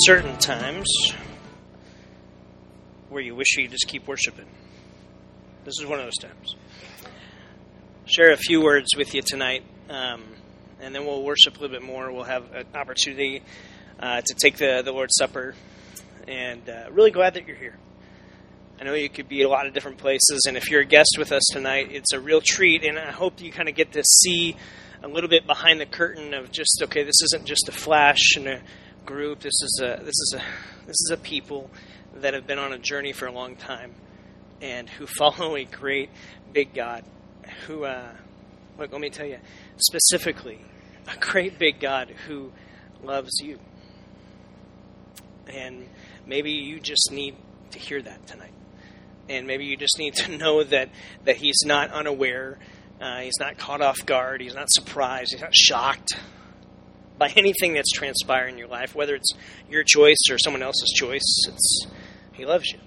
certain times where you wish you just keep worshiping. This is one of those times. Share a few words with you tonight, um, and then we'll worship a little bit more. We'll have an opportunity uh, to take the, the Lord's Supper, and uh, really glad that you're here. I know you could be a lot of different places, and if you're a guest with us tonight, it's a real treat, and I hope you kind of get to see a little bit behind the curtain of just okay, this isn't just a flash and a group. This is a this is a this is a people that have been on a journey for a long time and who follow a great big God. Who, uh, look, let me tell you specifically, a great big God who loves you. And maybe you just need to hear that tonight. And maybe you just need to know that, that He's not unaware, uh, He's not caught off guard, He's not surprised, He's not shocked by anything that's transpiring in your life, whether it's your choice or someone else's choice. It's He loves you.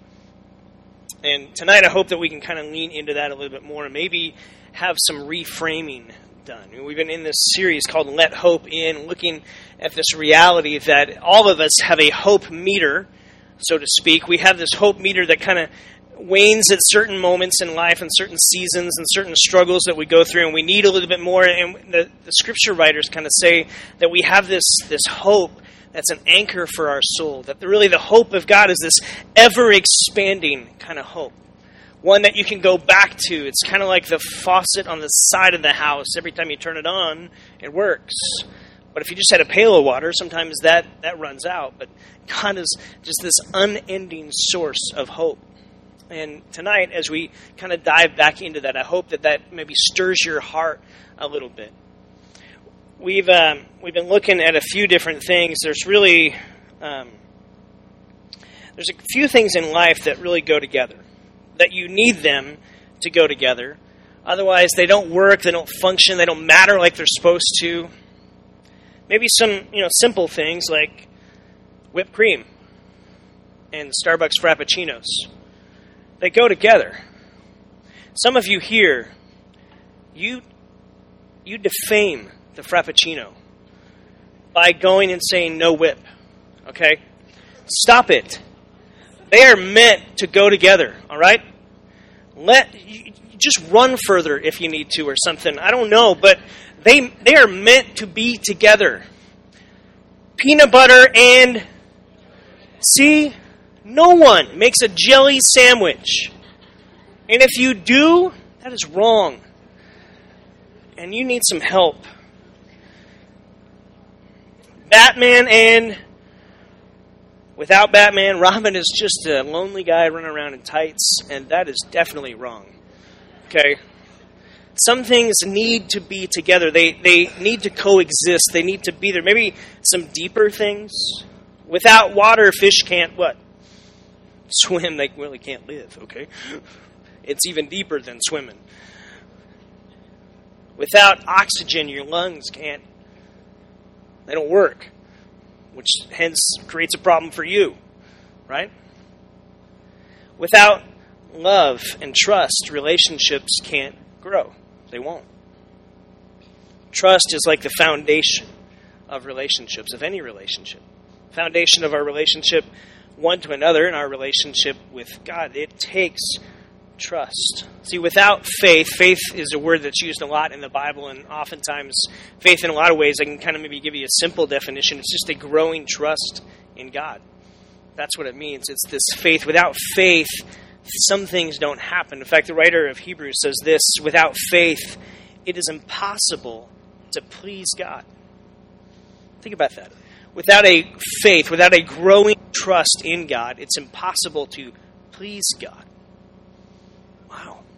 And tonight, I hope that we can kind of lean into that a little bit more and maybe have some reframing done. We've been in this series called Let Hope In, looking at this reality that all of us have a hope meter, so to speak. We have this hope meter that kind of wanes at certain moments in life and certain seasons and certain struggles that we go through, and we need a little bit more. And the, the scripture writers kind of say that we have this, this hope that's an anchor for our soul. That the, really the hope of God is this ever expanding kind of hope. One that you can go back to. It's kind of like the faucet on the side of the house. Every time you turn it on, it works. But if you just had a pail of water, sometimes that, that runs out. But God is just this unending source of hope. And tonight, as we kind of dive back into that, I hope that that maybe stirs your heart a little bit. We've um, we've been looking at a few different things. There's really um, there's a few things in life that really go together. That you need them to go together. Otherwise, they don't work. They don't function. They don't matter like they're supposed to. Maybe some you know simple things like whipped cream and Starbucks frappuccinos they go together. Some of you here, you you defame the frappuccino by going and saying no whip. Okay? Stop it. They are meant to go together, all right? Let just run further if you need to or something. I don't know, but they they are meant to be together. Peanut butter and see no one makes a jelly sandwich. And if you do, that is wrong. And you need some help. Batman and without Batman, Robin is just a lonely guy running around in tights, and that is definitely wrong. Okay? Some things need to be together. They they need to coexist. They need to be there. Maybe some deeper things. Without water, fish can't what? Swim, they really can't live, okay? It's even deeper than swimming. Without oxygen, your lungs can't, they don't work, which hence creates a problem for you, right? Without love and trust, relationships can't grow. They won't. Trust is like the foundation of relationships, of any relationship. Foundation of our relationship one to another in our relationship with God. It takes trust. See, without faith, faith is a word that's used a lot in the Bible, and oftentimes, faith in a lot of ways, I can kind of maybe give you a simple definition. It's just a growing trust in God. That's what it means. It's this faith. Without faith, some things don't happen. In fact, the writer of Hebrews says this without faith, it is impossible to please God. Think about that. Without a faith, without a growing trust in God, it's impossible to please God. Wow.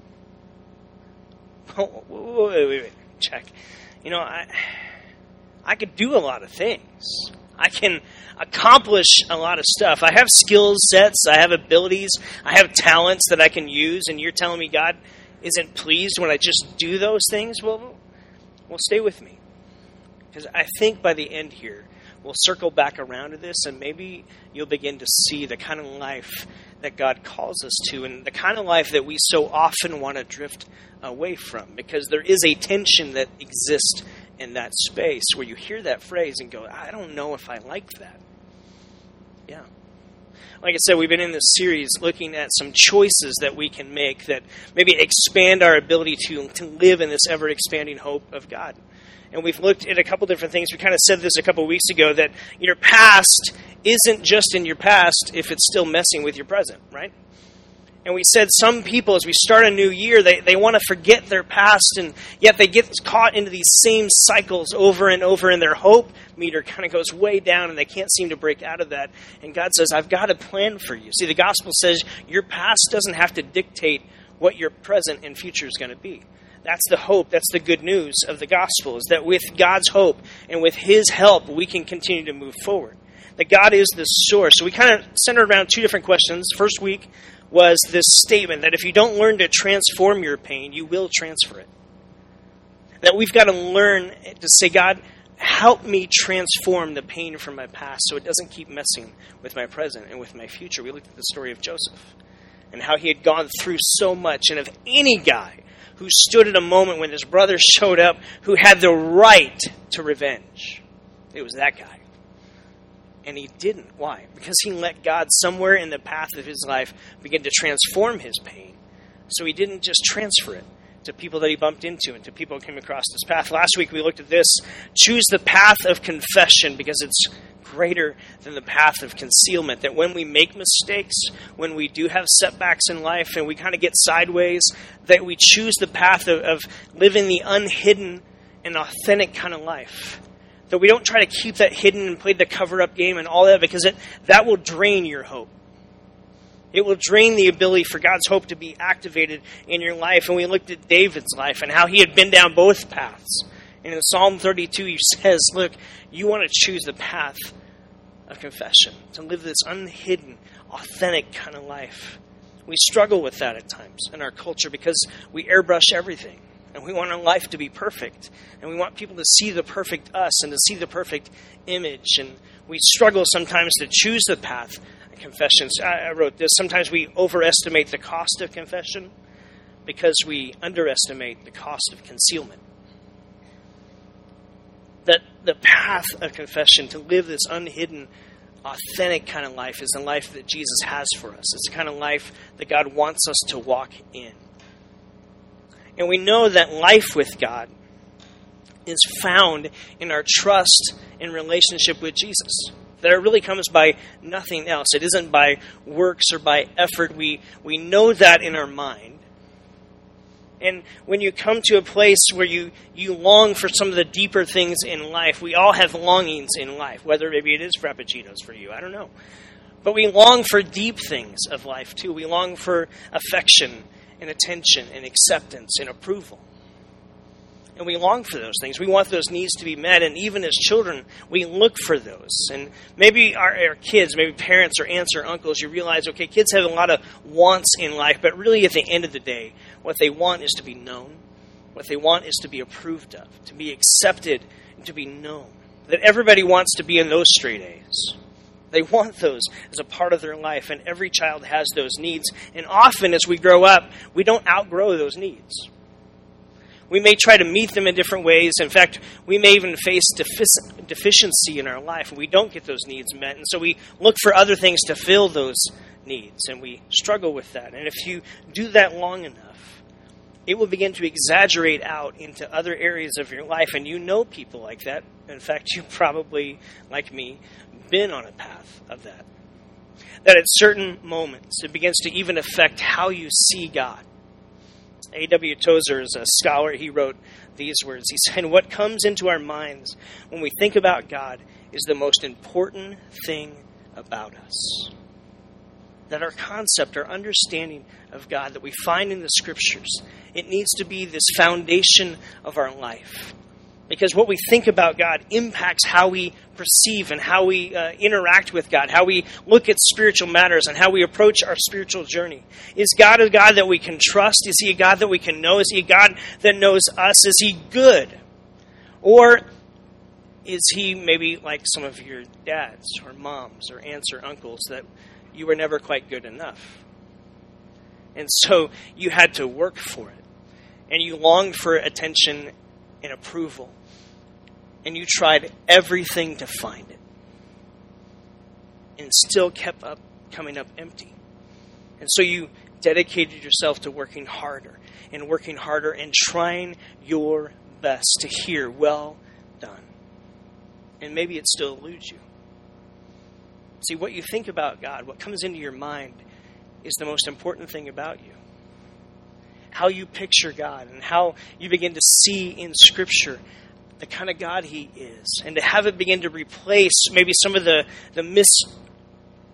Oh, wait, wait, wait. Check. You know, I, I could do a lot of things. I can accomplish a lot of stuff. I have skill sets, I have abilities, I have talents that I can use, and you're telling me God isn't pleased when I just do those things? Well, well, stay with me. Because I think by the end here, we'll circle back around to this and maybe you'll begin to see the kind of life that God calls us to and the kind of life that we so often want to drift away from because there is a tension that exists in that space where you hear that phrase and go, I don't know if I like that. Yeah. Like I said, we've been in this series looking at some choices that we can make that maybe expand our ability to, to live in this ever expanding hope of God. And we've looked at a couple different things. We kind of said this a couple weeks ago that your past isn't just in your past if it's still messing with your present, right? And we said some people, as we start a new year, they, they want to forget their past, and yet they get caught into these same cycles over and over, and their hope meter kind of goes way down, and they can't seem to break out of that. And God says, I've got a plan for you. See, the gospel says your past doesn't have to dictate what your present and future is going to be. That's the hope, that's the good news of the gospel, is that with God's hope and with His help, we can continue to move forward. That God is the source. So we kind of centered around two different questions. First week, was this statement that if you don't learn to transform your pain, you will transfer it. That we've got to learn to say, God, help me transform the pain from my past so it doesn't keep messing with my present and with my future. We looked at the story of Joseph and how he had gone through so much. And of any guy who stood at a moment when his brother showed up who had the right to revenge, it was that guy. And he didn't. Why? Because he let God, somewhere in the path of his life, begin to transform his pain. So he didn't just transfer it to people that he bumped into and to people who came across this path. Last week we looked at this choose the path of confession because it's greater than the path of concealment. That when we make mistakes, when we do have setbacks in life and we kind of get sideways, that we choose the path of, of living the unhidden and authentic kind of life that we don't try to keep that hidden and play the cover up game and all that because it, that will drain your hope. It will drain the ability for God's hope to be activated in your life. And we looked at David's life and how he had been down both paths. And in Psalm 32, he says, Look, you want to choose the path of confession, to live this unhidden, authentic kind of life. We struggle with that at times in our culture because we airbrush everything. And we want our life to be perfect. And we want people to see the perfect us and to see the perfect image. And we struggle sometimes to choose the path of confession. I wrote this. Sometimes we overestimate the cost of confession because we underestimate the cost of concealment. That the path of confession, to live this unhidden, authentic kind of life, is the life that Jesus has for us. It's the kind of life that God wants us to walk in. And we know that life with God is found in our trust and relationship with Jesus. That it really comes by nothing else. It isn't by works or by effort. We, we know that in our mind. And when you come to a place where you, you long for some of the deeper things in life, we all have longings in life, whether maybe it is Frappuccinos for you, I don't know. But we long for deep things of life too. We long for affection and attention and acceptance and approval. And we long for those things. We want those needs to be met. And even as children, we look for those. And maybe our, our, kids, maybe parents or aunts or uncles, you realize, okay, kids have a lot of wants in life, but really at the end of the day, what they want is to be known. What they want is to be approved of, to be accepted, and to be known. That everybody wants to be in those straight A's. They want those as a part of their life, and every child has those needs. And often, as we grow up, we don't outgrow those needs. We may try to meet them in different ways. In fact, we may even face deficiency in our life, we don't get those needs met. And so we look for other things to fill those needs, and we struggle with that. And if you do that long enough, it will begin to exaggerate out into other areas of your life. And you know people like that. In fact, you probably, like me, been on a path of that. That at certain moments, it begins to even affect how you see God. A.W. Tozer is a uh, scholar. He wrote these words. He said, What comes into our minds when we think about God is the most important thing about us. That our concept, our understanding of God that we find in the scriptures, it needs to be this foundation of our life. Because what we think about God impacts how we perceive and how we uh, interact with God, how we look at spiritual matters, and how we approach our spiritual journey. Is God a God that we can trust? Is He a God that we can know? Is He a God that knows us? Is He good? Or is He maybe like some of your dads or moms or aunts or uncles that you were never quite good enough? And so you had to work for it. And you longed for attention and approval and you tried everything to find it. and still kept up coming up empty. And so you dedicated yourself to working harder and working harder and trying your best to hear, well done. And maybe it still eludes you. See, what you think about God, what comes into your mind, is the most important thing about you. How you picture God and how you begin to see in Scripture the kind of God He is, and to have it begin to replace maybe some of the, the mis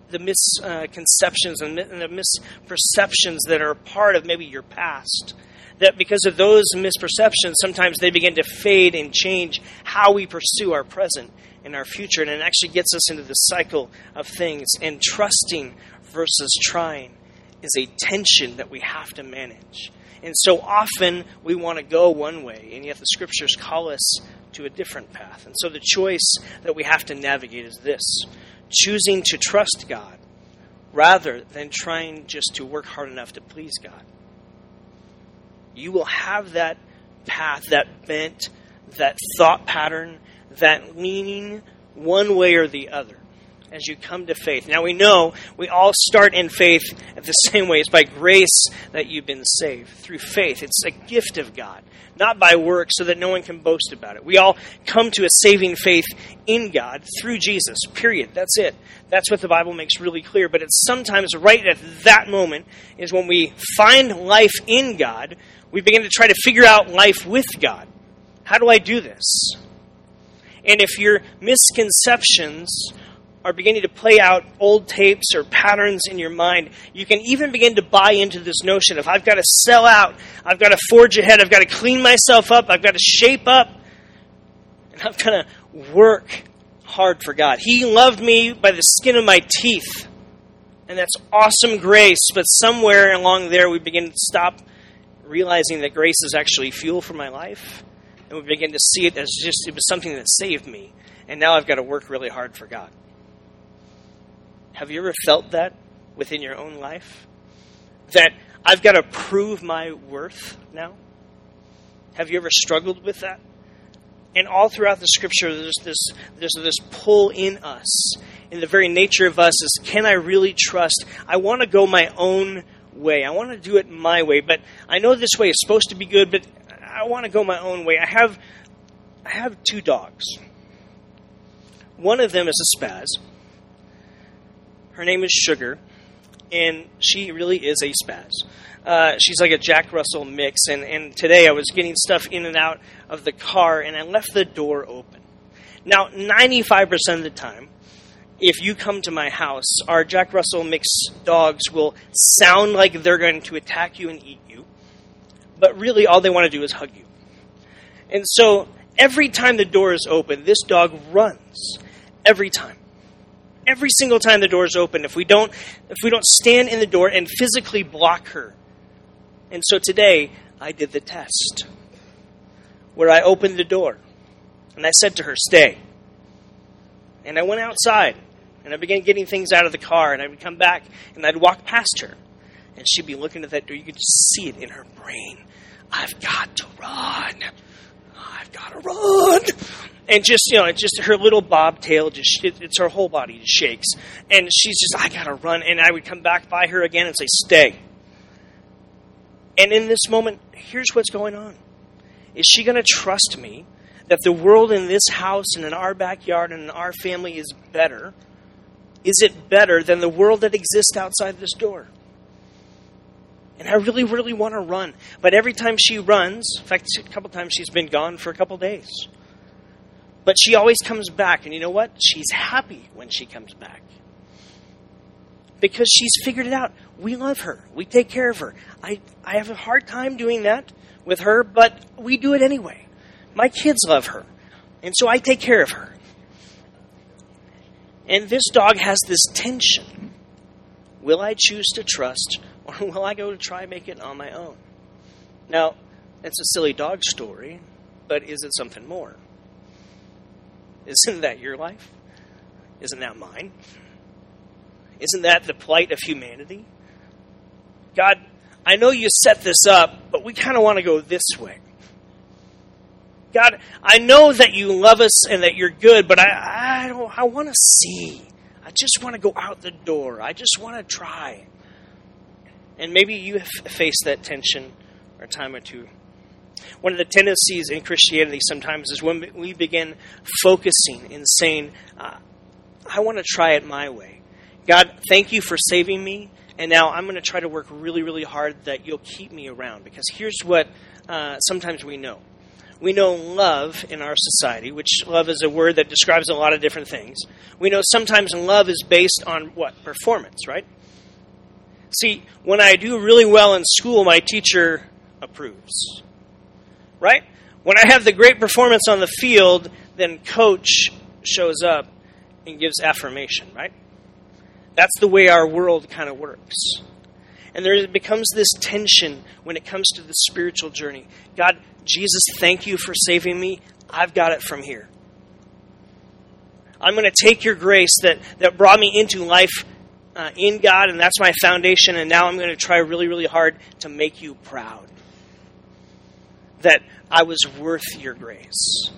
the misconceptions and the misperceptions that are part of maybe your past. That because of those misperceptions, sometimes they begin to fade and change how we pursue our present and our future. And it actually gets us into the cycle of things. And trusting versus trying is a tension that we have to manage. And so often we want to go one way, and yet the scriptures call us to a different path. And so the choice that we have to navigate is this choosing to trust God rather than trying just to work hard enough to please God. You will have that path, that bent, that thought pattern, that leaning one way or the other as you come to faith. Now we know we all start in faith the same way. It's by grace that you've been saved through faith. It's a gift of God, not by works, so that no one can boast about it. We all come to a saving faith in God through Jesus, period. That's it. That's what the Bible makes really clear. But it's sometimes right at that moment is when we find life in God, we begin to try to figure out life with God. How do I do this? And if your misconceptions are beginning to play out old tapes or patterns in your mind, you can even begin to buy into this notion of I've got to sell out, I've got to forge ahead, I've got to clean myself up, I've got to shape up, and I've got to work hard for God. He loved me by the skin of my teeth. And that's awesome grace, but somewhere along there we begin to stop realizing that grace is actually fuel for my life. And we begin to see it as just it was something that saved me. And now I've got to work really hard for God. Have you ever felt that within your own life? That I've got to prove my worth now? Have you ever struggled with that? And all throughout the scripture, there's this, there's this pull in us. In the very nature of us is can I really trust? I want to go my own way. I want to do it my way, but I know this way is supposed to be good, but I want to go my own way. I have I have two dogs. One of them is a spaz, her name is Sugar, and she really is a spaz. Uh, she's like a Jack Russell mix, and, and today I was getting stuff in and out of the car, and I left the door open. Now, 95% of the time, if you come to my house, our Jack Russell mix dogs will sound like they're going to attack you and eat you, but really all they want to do is hug you. And so every time the door is open, this dog runs. Every time every single time the door is open if we don't if we don't stand in the door and physically block her. And so today I did the test where I opened the door and I said to her, "Stay." And I went outside and I began getting things out of the car and I would come back and I'd walk past her and she'd be looking at that door. You could just see it in her brain. I've got to run. I've got to run and just you know, just her little bobtail just it, it's her whole body just shakes, and she's just I gotta run, and I would come back by her again and say stay. And in this moment, here's what's going on: is she to trust me that the world in this house and in our backyard and in our family is better? Is it better than the world that exists outside this door? And I really, really want to run. But every time she runs, in fact, a couple times she's been gone for a couple days. But she always comes back, and you know what? She's happy when she comes back. Because she's figured it out. We love her. We take care of her. I, I have a hard time doing that with her, but we do it anyway. My kids love her. And so I take care of her. And this dog has this tension. Will I choose to trust, or will I go to try make it on my own? Now, it's a silly dog story, but is it something more? Isn't that your life? Isn't that mine? Isn't that the plight of humanity? God, I know you set this up, but we kind of want to go this way. God, I know that you love us and that you're good, but I, I don't. I want to see. I just want to go out the door. I just want to try. And maybe you have faced that tension or time or two. One of the tendencies in Christianity sometimes is when we begin focusing and saying, uh, I want to try it my way. God, thank you for saving me. And now I'm going to try to work really, really hard that you'll keep me around. Because here's what uh, sometimes we know we know love in our society, which love is a word that describes a lot of different things. We know sometimes love is based on what? Performance, right? See, when I do really well in school, my teacher approves. Right? When I have the great performance on the field, then coach shows up and gives affirmation, right? That's the way our world kind of works. And there becomes this tension when it comes to the spiritual journey. God, Jesus, thank you for saving me. I've got it from here. I'm going to take your grace that, that brought me into life uh, in God, and that's my foundation, and now I'm going to try really, really hard to make you proud. That I was worth your grace.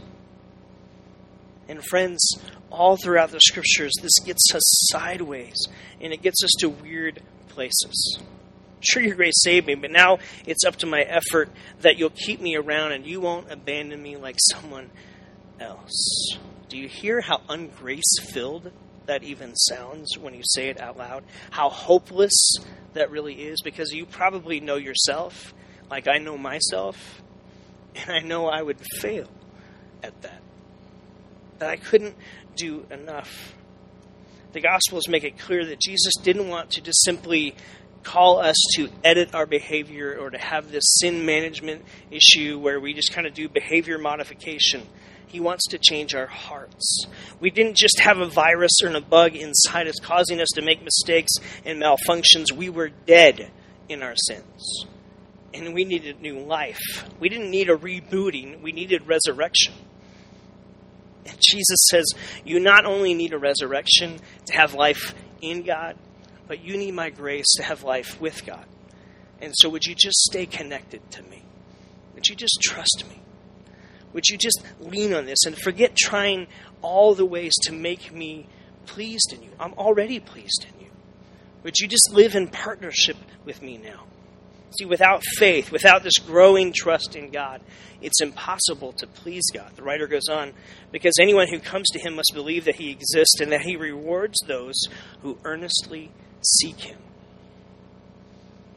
And friends, all throughout the scriptures, this gets us sideways and it gets us to weird places. Sure, your grace saved me, but now it's up to my effort that you'll keep me around and you won't abandon me like someone else. Do you hear how ungrace filled that even sounds when you say it out loud? How hopeless that really is? Because you probably know yourself, like I know myself, and I know I would fail at that. That I couldn't do enough. The Gospels make it clear that Jesus didn't want to just simply call us to edit our behavior or to have this sin management issue where we just kind of do behavior modification. He wants to change our hearts. We didn't just have a virus or a bug inside us causing us to make mistakes and malfunctions. We were dead in our sins. And we needed new life. We didn't need a rebooting, we needed resurrection. And Jesus says, You not only need a resurrection to have life in God, but you need my grace to have life with God. And so, would you just stay connected to me? Would you just trust me? Would you just lean on this and forget trying all the ways to make me pleased in you? I'm already pleased in you. Would you just live in partnership with me now? See, without faith, without this growing trust in God, it's impossible to please God. The writer goes on, because anyone who comes to him must believe that he exists and that he rewards those who earnestly seek him.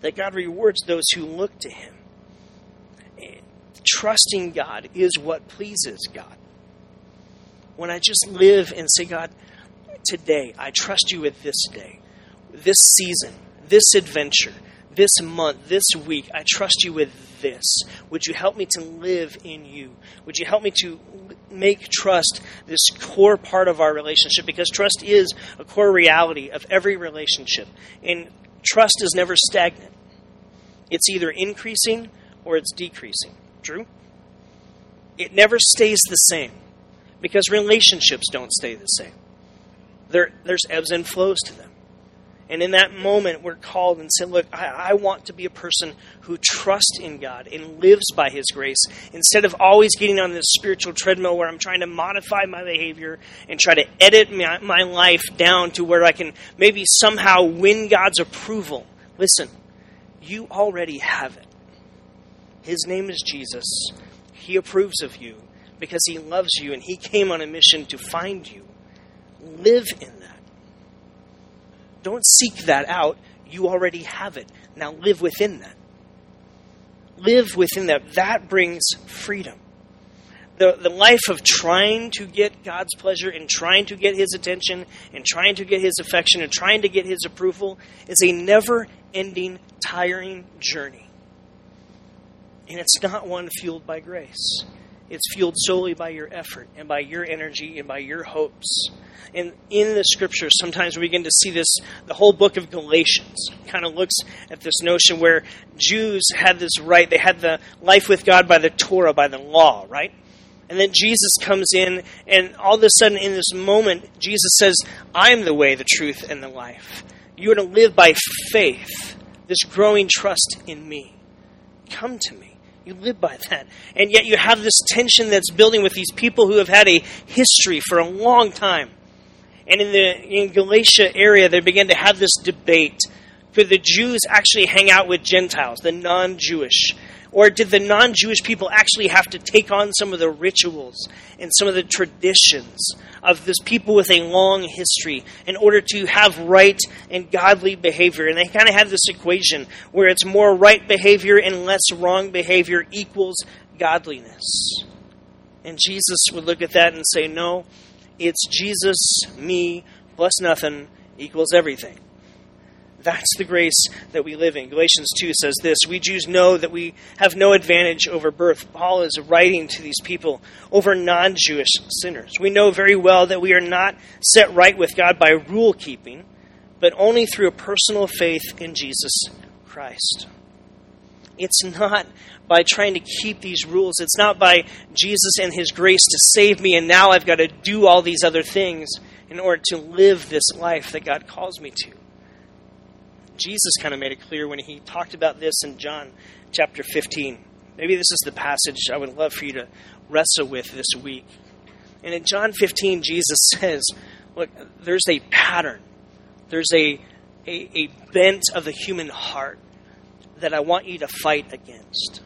That God rewards those who look to him. Trusting God is what pleases God. When I just live and say, God, today, I trust you with this day, this season, this adventure this month, this week, I trust you with this. Would you help me to live in you? Would you help me to make trust this core part of our relationship? Because trust is a core reality of every relationship. And trust is never stagnant, it's either increasing or it's decreasing. True? It never stays the same because relationships don't stay the same. There, there's ebbs and flows to them. And in that moment, we're called and said, Look, I, I, want to be a person who trusts in God and lives by His grace instead of always getting on this spiritual treadmill where I'm trying to modify my behavior and try to edit my, my life down to where I can maybe somehow win God's approval. Listen, you already have it. His name is Jesus. He approves of you because He loves you and He came on a mission to find you. Live in don't seek that out. You already have it. Now live within that. Live within that. That brings freedom. The, the life of trying to get God's pleasure and trying to get His attention and trying to get His affection and trying to get His approval is a never ending, tiring journey. And it's not one fueled by grace. It's fueled solely by your effort and by your energy and by your hopes. And in the scriptures, sometimes we begin to see this. The whole book of Galatians kind of looks at this notion where Jews had this right, they had the life with God by the Torah, by the law, right? And then Jesus comes in, and all of a sudden, in this moment, Jesus says, I am the way, the truth, and the life. You are to live by faith, this growing trust in me. Come to me. You live by that. And yet you have this tension that's building with these people who have had a history for a long time. And in the in Galatia area, they began to have this debate: could the Jews actually hang out with Gentiles, the non-Jewish? Or did the non Jewish people actually have to take on some of the rituals and some of the traditions of this people with a long history in order to have right and godly behavior? And they kind of had this equation where it's more right behavior and less wrong behavior equals godliness. And Jesus would look at that and say, No, it's Jesus, me, plus nothing equals everything. That's the grace that we live in. Galatians 2 says this We Jews know that we have no advantage over birth. Paul is writing to these people over non Jewish sinners. We know very well that we are not set right with God by rule keeping, but only through a personal faith in Jesus Christ. It's not by trying to keep these rules. It's not by Jesus and his grace to save me, and now I've got to do all these other things in order to live this life that God calls me to. Jesus kind of made it clear when he talked about this in John chapter 15. Maybe this is the passage I would love for you to wrestle with this week. And in John 15, Jesus says, Look, there's a pattern, there's a, a, a bent of the human heart that I want you to fight against.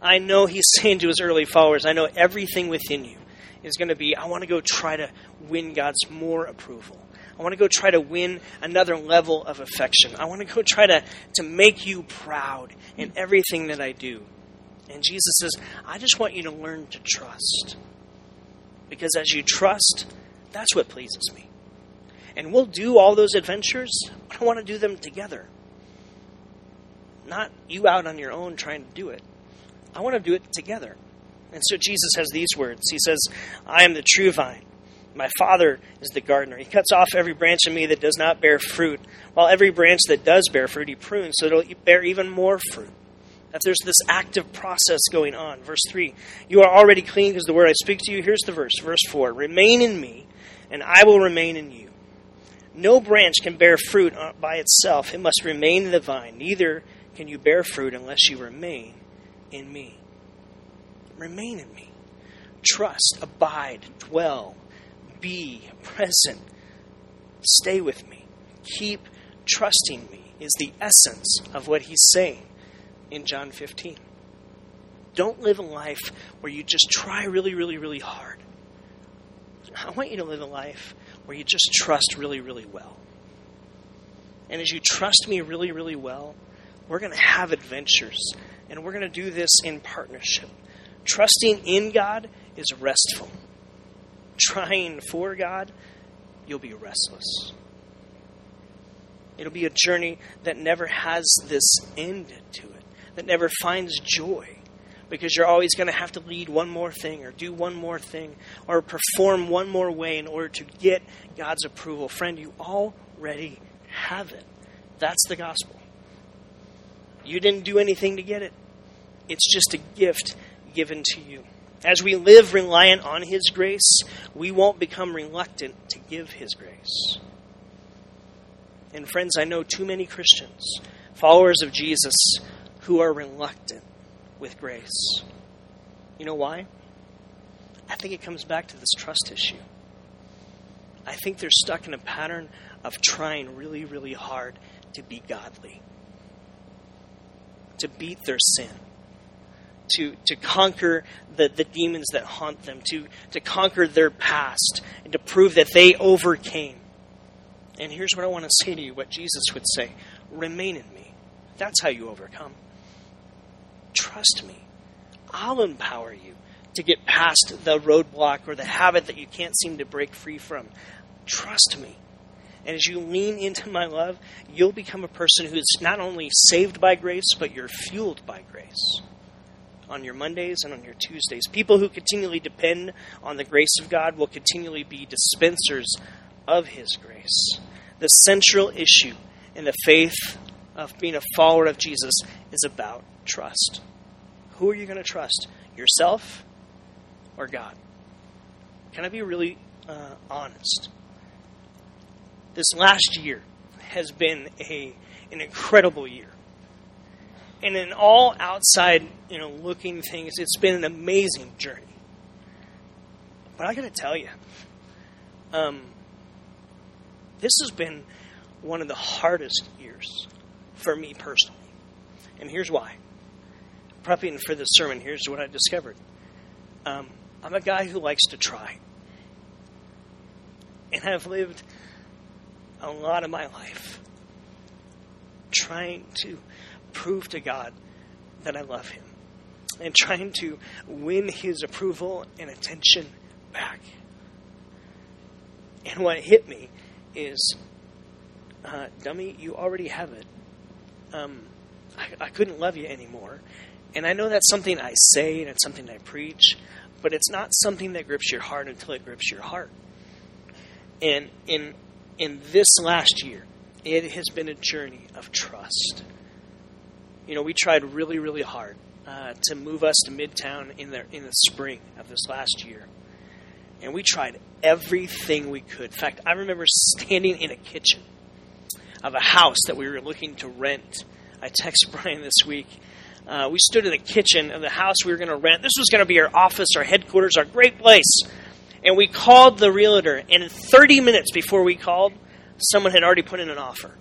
I know he's saying to his early followers, I know everything within you is going to be, I want to go try to win God's more approval. I want to go try to win another level of affection. I want to go try to, to make you proud in everything that I do. And Jesus says, I just want you to learn to trust. Because as you trust, that's what pleases me. And we'll do all those adventures, but I want to do them together. Not you out on your own trying to do it. I want to do it together. And so Jesus has these words He says, I am the true vine my Father is the gardener. He cuts off every branch in me that does not bear fruit, while every branch that does bear fruit, he prunes so it'll bear even more fruit. That there's this active process going on. Verse 3 You are already clean because the word I speak to you. Here's the verse. Verse 4 Remain in me, and I will remain in you. No branch can bear fruit uh, by itself, it must remain in the vine. Neither can you bear fruit unless you remain in me. Remain in me. Trust, abide, dwell be present. Stay with me. Keep trusting me, is the essence of what he's saying in John 15. Don't live a life where you just try really, really, really hard. I want you to live a life where you just trust really, really well. And as you trust me really, really well, we're going to have adventures. And we're going to do this in partnership. Trusting in God is restful trying for God, you'll be restless. It'll be a journey that never has this end to it, that never finds joy, because you're always going to have to lead one more thing, or do one more thing, or perform one more way in order to get God's approval. Friend, you already have it. That's the gospel. You didn't do anything to get it, it's just a gift given to you. As we live reliant on His grace, we won't become reluctant to give His grace. And friends, I know too many Christians, followers of Jesus, who are reluctant with grace. You know why? I think it comes back to this trust issue. I think they're stuck in a pattern of trying really, really hard to be godly, to beat their sin to, to conquer the, the demons that haunt them, to, to conquer their past, and to prove that they overcame. And here's what I want to say to you what Jesus would say remain in me. That's how you overcome. Trust me. I'll empower you to get past the roadblock or the habit that you can't seem to break free from. Trust me. And as you lean into my love, you'll become a person who's not only saved by grace, but you're fueled by grace on your Mondays and on your Tuesdays. People who continually depend on the grace of God will continually be dispensers of His grace. The central issue in the faith of being a follower of Jesus is about trust. Who are you going to trust? Yourself or God? Can I be really uh, honest? This last year has been a, an incredible year and in all outside, you know, looking things, it's been an amazing journey. But I got to tell you, um, This has been one of the hardest years for me personally. And here's why. Prepping for this sermon, here's what I discovered. Um, I'm a guy who likes to try. And I've lived a lot of my life trying to prove to God that I love Him and trying to win His approval and attention back. And what hit me is, uh, dummy, you already have it. Um, I, I couldn't love you anymore. And I know that's something I say and it's something I preach, but it's not something that grips your heart until it grips your heart. And in in this last year, it has been a journey of trust. You know, we tried really, really hard uh, to move us to Midtown in the in the spring of this last year, and we tried everything we could. In fact, I remember standing in a kitchen of a house that we were looking to rent. I texted Brian this week. Uh, we stood in the kitchen of the house we were going to rent. This was going to be our office, our headquarters, our great place. And we called the realtor, and in 30 minutes before we called, someone had already put in an offer.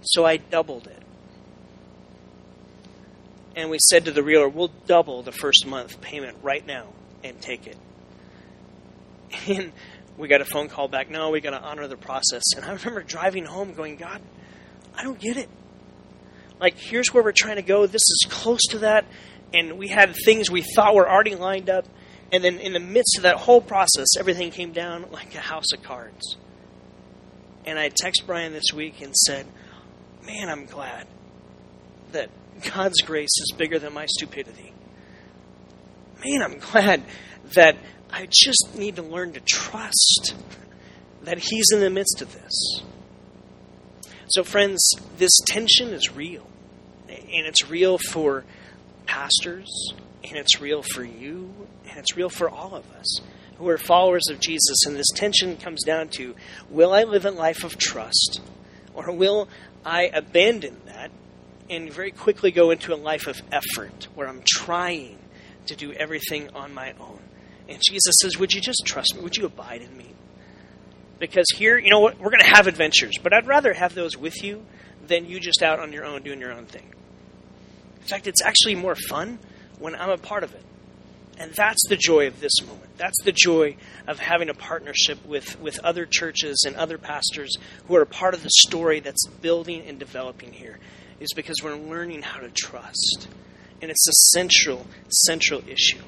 So I doubled it. And we said to the realtor, we'll double the first month payment right now and take it. And we got a phone call back, no, we got to honor the process. And I remember driving home going, God, I don't get it. Like, here's where we're trying to go. This is close to that. And we had things we thought were already lined up. And then in the midst of that whole process, everything came down like a house of cards. And I texted Brian this week and said, Man, I'm glad that God's grace is bigger than my stupidity. Man, I'm glad that I just need to learn to trust that He's in the midst of this. So, friends, this tension is real. And it's real for pastors, and it's real for you, and it's real for all of us who are followers of Jesus. And this tension comes down to will I live a life of trust, or will I abandon that and very quickly go into a life of effort where I'm trying to do everything on my own? And Jesus says, Would you just trust me? Would you abide in me? Because here, you know what? We're going to have adventures, but I'd rather have those with you than you just out on your own doing your own thing. In fact, it's actually more fun when I'm a part of it. And that's the joy of this moment. That's the joy of having a partnership with, with other churches and other pastors who are a part of the story that's building and developing here, is because we're learning how to trust. And it's a central, central issue.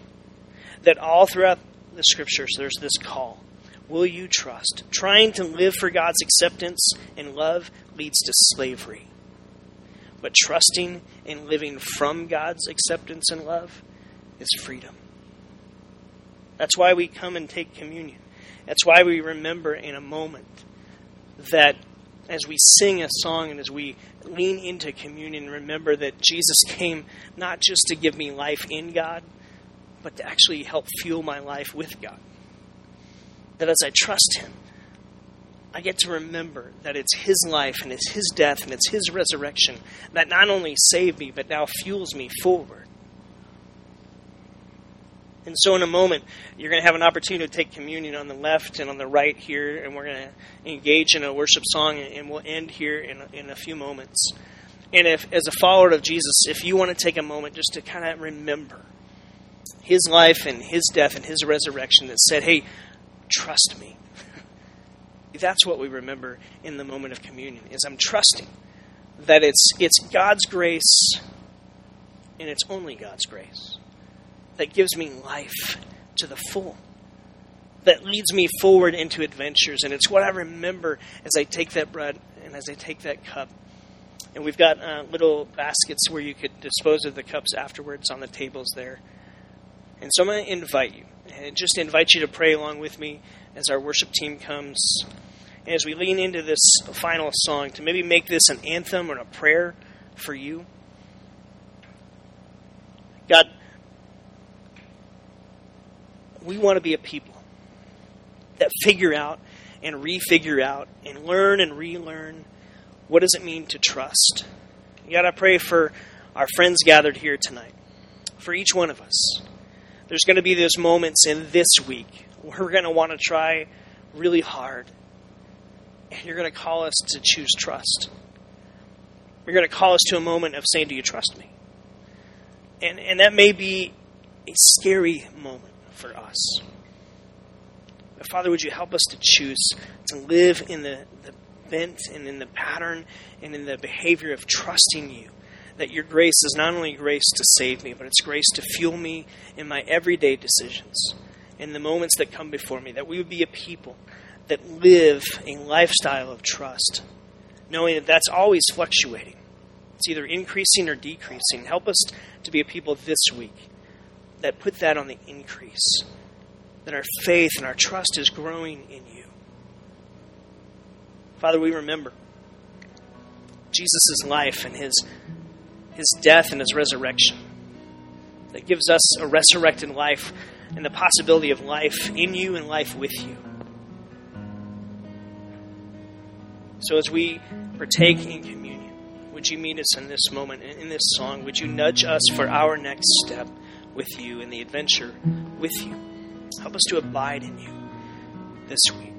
That all throughout the scriptures, there's this call Will you trust? Trying to live for God's acceptance and love leads to slavery. But trusting and living from God's acceptance and love is freedom. That's why we come and take communion. That's why we remember in a moment that as we sing a song and as we lean into communion, remember that Jesus came not just to give me life in God, but to actually help fuel my life with God. That as I trust Him, I get to remember that it's His life and it's His death and it's His resurrection that not only saved me, but now fuels me forward. And so, in a moment, you're going to have an opportunity to take communion on the left and on the right here, and we're going to engage in a worship song, and we'll end here in in a few moments. And if, as a follower of Jesus, if you want to take a moment just to kind of remember his life and his death and his resurrection that said, hey, trust me. That's what we remember in the moment of communion, is I'm trusting that it's, it's God's grace, and it's only God's grace that gives me life to the full, that leads me forward into adventures. And it's what I remember as I take that bread and as I take that cup. And we've got uh, little baskets where you could dispose of the cups afterwards on the tables there. And so I'm going to invite you, and just invite you to pray along with me as our worship team comes. And as we lean into this final song, to maybe make this an anthem or a prayer for you. God, we want to be a people that figure out and refigure out and learn and relearn what does it mean to trust. God, I pray for our friends gathered here tonight, for each one of us. There's going to be those moments in this week where we're going to want to try really hard And you're going to call us to choose trust. You're going to call us to a moment of saying, Do you trust me? And, and that may be a scary moment for us. But Father, would you help us to choose to live in the, the bent and in the pattern and in the behavior of trusting you? That your grace is not only grace to save me, but it's grace to fuel me in my everyday decisions, in the moments that come before me. That we would be a people that live a lifestyle of trust, knowing that that's always fluctuating. It's either increasing or decreasing. Help us to be a people this week that put that on the increase, that our faith and our trust is growing in you. Father, we remember Jesus' life and his, his death and his resurrection that gives us a resurrected life and the possibility of life in you and life with you. So as we partake in communion, would you meet us in this moment, in this song? Would you nudge us for our next step with you and the adventure with you. Help us to abide in you this week.